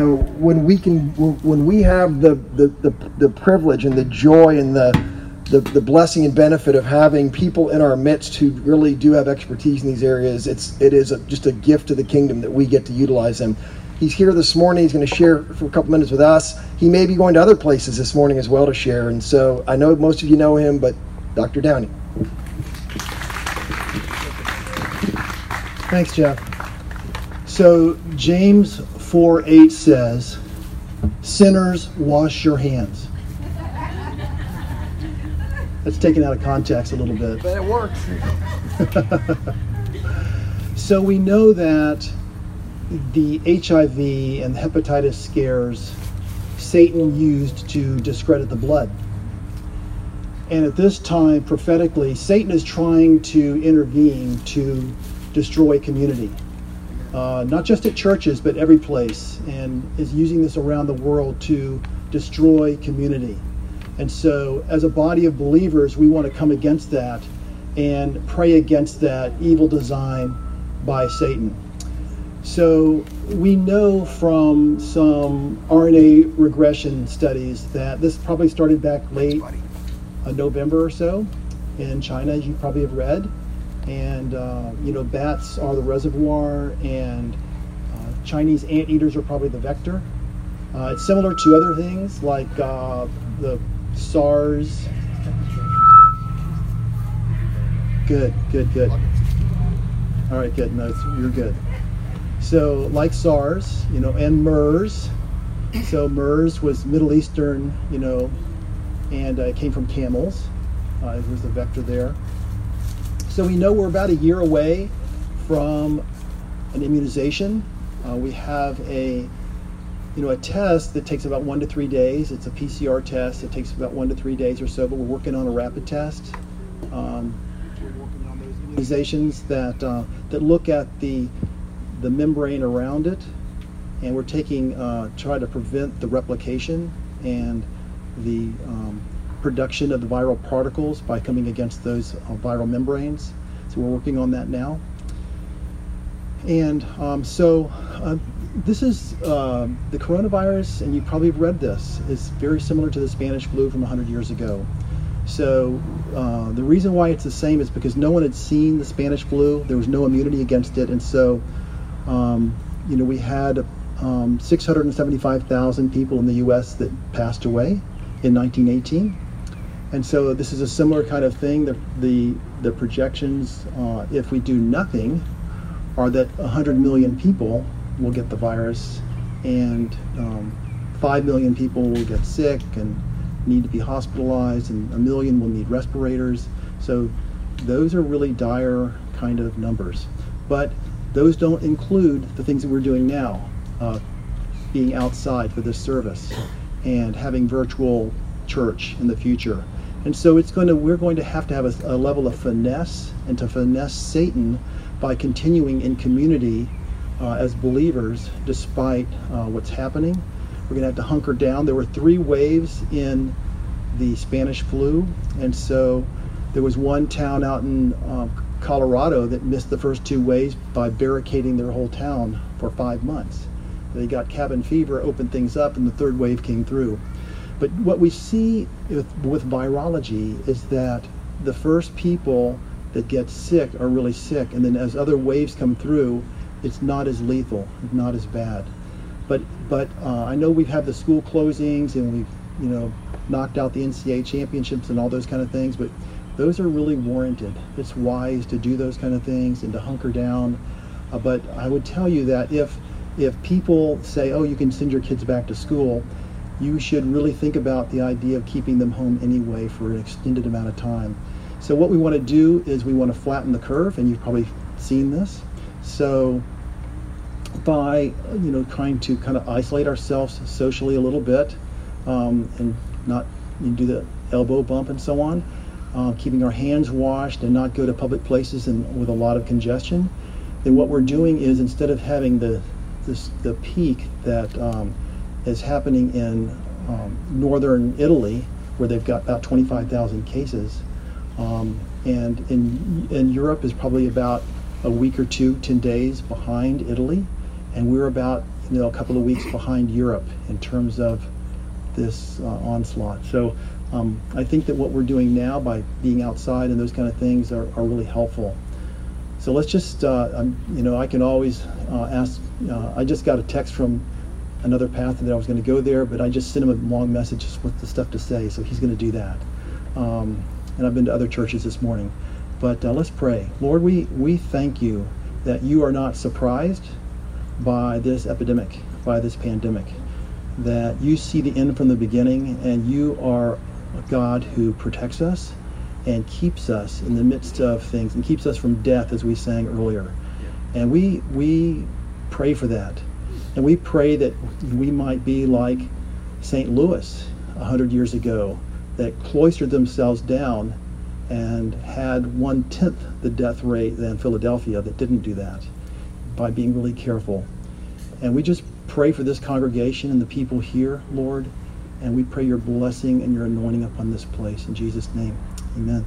know, when we can when we have the, the, the, the privilege and the joy and the, the the blessing and benefit of having people in our midst who really do have expertise in these areas it's it is a, just a gift to the kingdom that we get to utilize them. He's here this morning. He's going to share for a couple minutes with us. He may be going to other places this morning as well to share and so i know most of you know him but dr downey. Thanks jeff. So james 4 8 says, Sinners, wash your hands. That's taken out of context a little bit. But it works. so we know that the HIV and the hepatitis scares Satan used to discredit the blood. And at this time, prophetically, Satan is trying to intervene to destroy community uh, not just at churches, but every place, and is using this around the world to destroy community. And so, as a body of believers, we want to come against that and pray against that evil design by Satan. So, we know from some RNA regression studies that this probably started back late uh, November or so in China, as you probably have read and uh, you know bats are the reservoir and uh, Chinese anteaters are probably the vector. Uh, it's similar to other things like uh, the SARS. Good, good, good. All right, good. No, you're good. So, like SARS, you know, and MERS. So MERS was Middle Eastern, you know, and uh, it came from camels. Uh, it was the vector there. So we know we're about a year away from an immunization. Uh, we have a you know a test that takes about one to three days. It's a PCR test. It takes about one to three days or so, but we're working on a rapid test. Um, immunizations that uh, that look at the the membrane around it, and we're taking uh, try to prevent the replication and the um, production of the viral particles by coming against those uh, viral membranes. So we're working on that now. And um, so uh, this is uh, the coronavirus, and you probably have read this, is very similar to the Spanish flu from 100 years ago. So uh, the reason why it's the same is because no one had seen the Spanish flu. There was no immunity against it, and so um, you know we had um, 675,000 people in the U.S. that passed away in 1918. And so this is a similar kind of thing. The, the, the projections, uh, if we do nothing, are that 100 million people will get the virus and um, 5 million people will get sick and need to be hospitalized and a million will need respirators. So those are really dire kind of numbers. But those don't include the things that we're doing now, uh, being outside for this service and having virtual church in the future and so it's going to we're going to have to have a, a level of finesse and to finesse Satan by continuing in community uh, as believers despite uh, what's happening. We're going to have to hunker down. There were three waves in the Spanish flu, and so there was one town out in uh, Colorado that missed the first two waves by barricading their whole town for five months. They got cabin fever, opened things up, and the third wave came through. But what we see with, with virology is that the first people that get sick are really sick, and then as other waves come through, it's not as lethal, not as bad. But but uh, I know we've had the school closings and we've you know knocked out the NCAA championships and all those kind of things, but those are really warranted. It's wise to do those kind of things and to hunker down. Uh, but I would tell you that if if people say, oh, you can send your kids back to school, you should really think about the idea of keeping them home anyway for an extended amount of time. So what we want to do is we want to flatten the curve, and you've probably seen this. So by you know trying to kind of isolate ourselves socially a little bit, um, and not you do the elbow bump and so on, uh, keeping our hands washed and not go to public places and with a lot of congestion, then what we're doing is instead of having the this, the peak that um, is happening in um, northern Italy, where they've got about 25,000 cases. Um, and in, in Europe is probably about a week or two, 10 days behind Italy. And we're about you know, a couple of weeks behind Europe in terms of this uh, onslaught. So um, I think that what we're doing now by being outside and those kind of things are, are really helpful. So let's just, uh, you know, I can always uh, ask. Uh, I just got a text from another path that I was going to go there, but I just sent him a long message with the stuff to say, so he's going to do that. Um, and I've been to other churches this morning. But uh, let's pray. Lord, we, we thank you that you are not surprised by this epidemic, by this pandemic, that you see the end from the beginning, and you are a God who protects us and keeps us in the midst of things and keeps us from death, as we sang earlier. And we, we pray for that. And we pray that we might be like St. Louis a hundred years ago, that cloistered themselves down and had one tenth the death rate than Philadelphia that didn't do that by being really careful. And we just pray for this congregation and the people here, Lord, and we pray your blessing and your anointing upon this place. In Jesus' name, amen.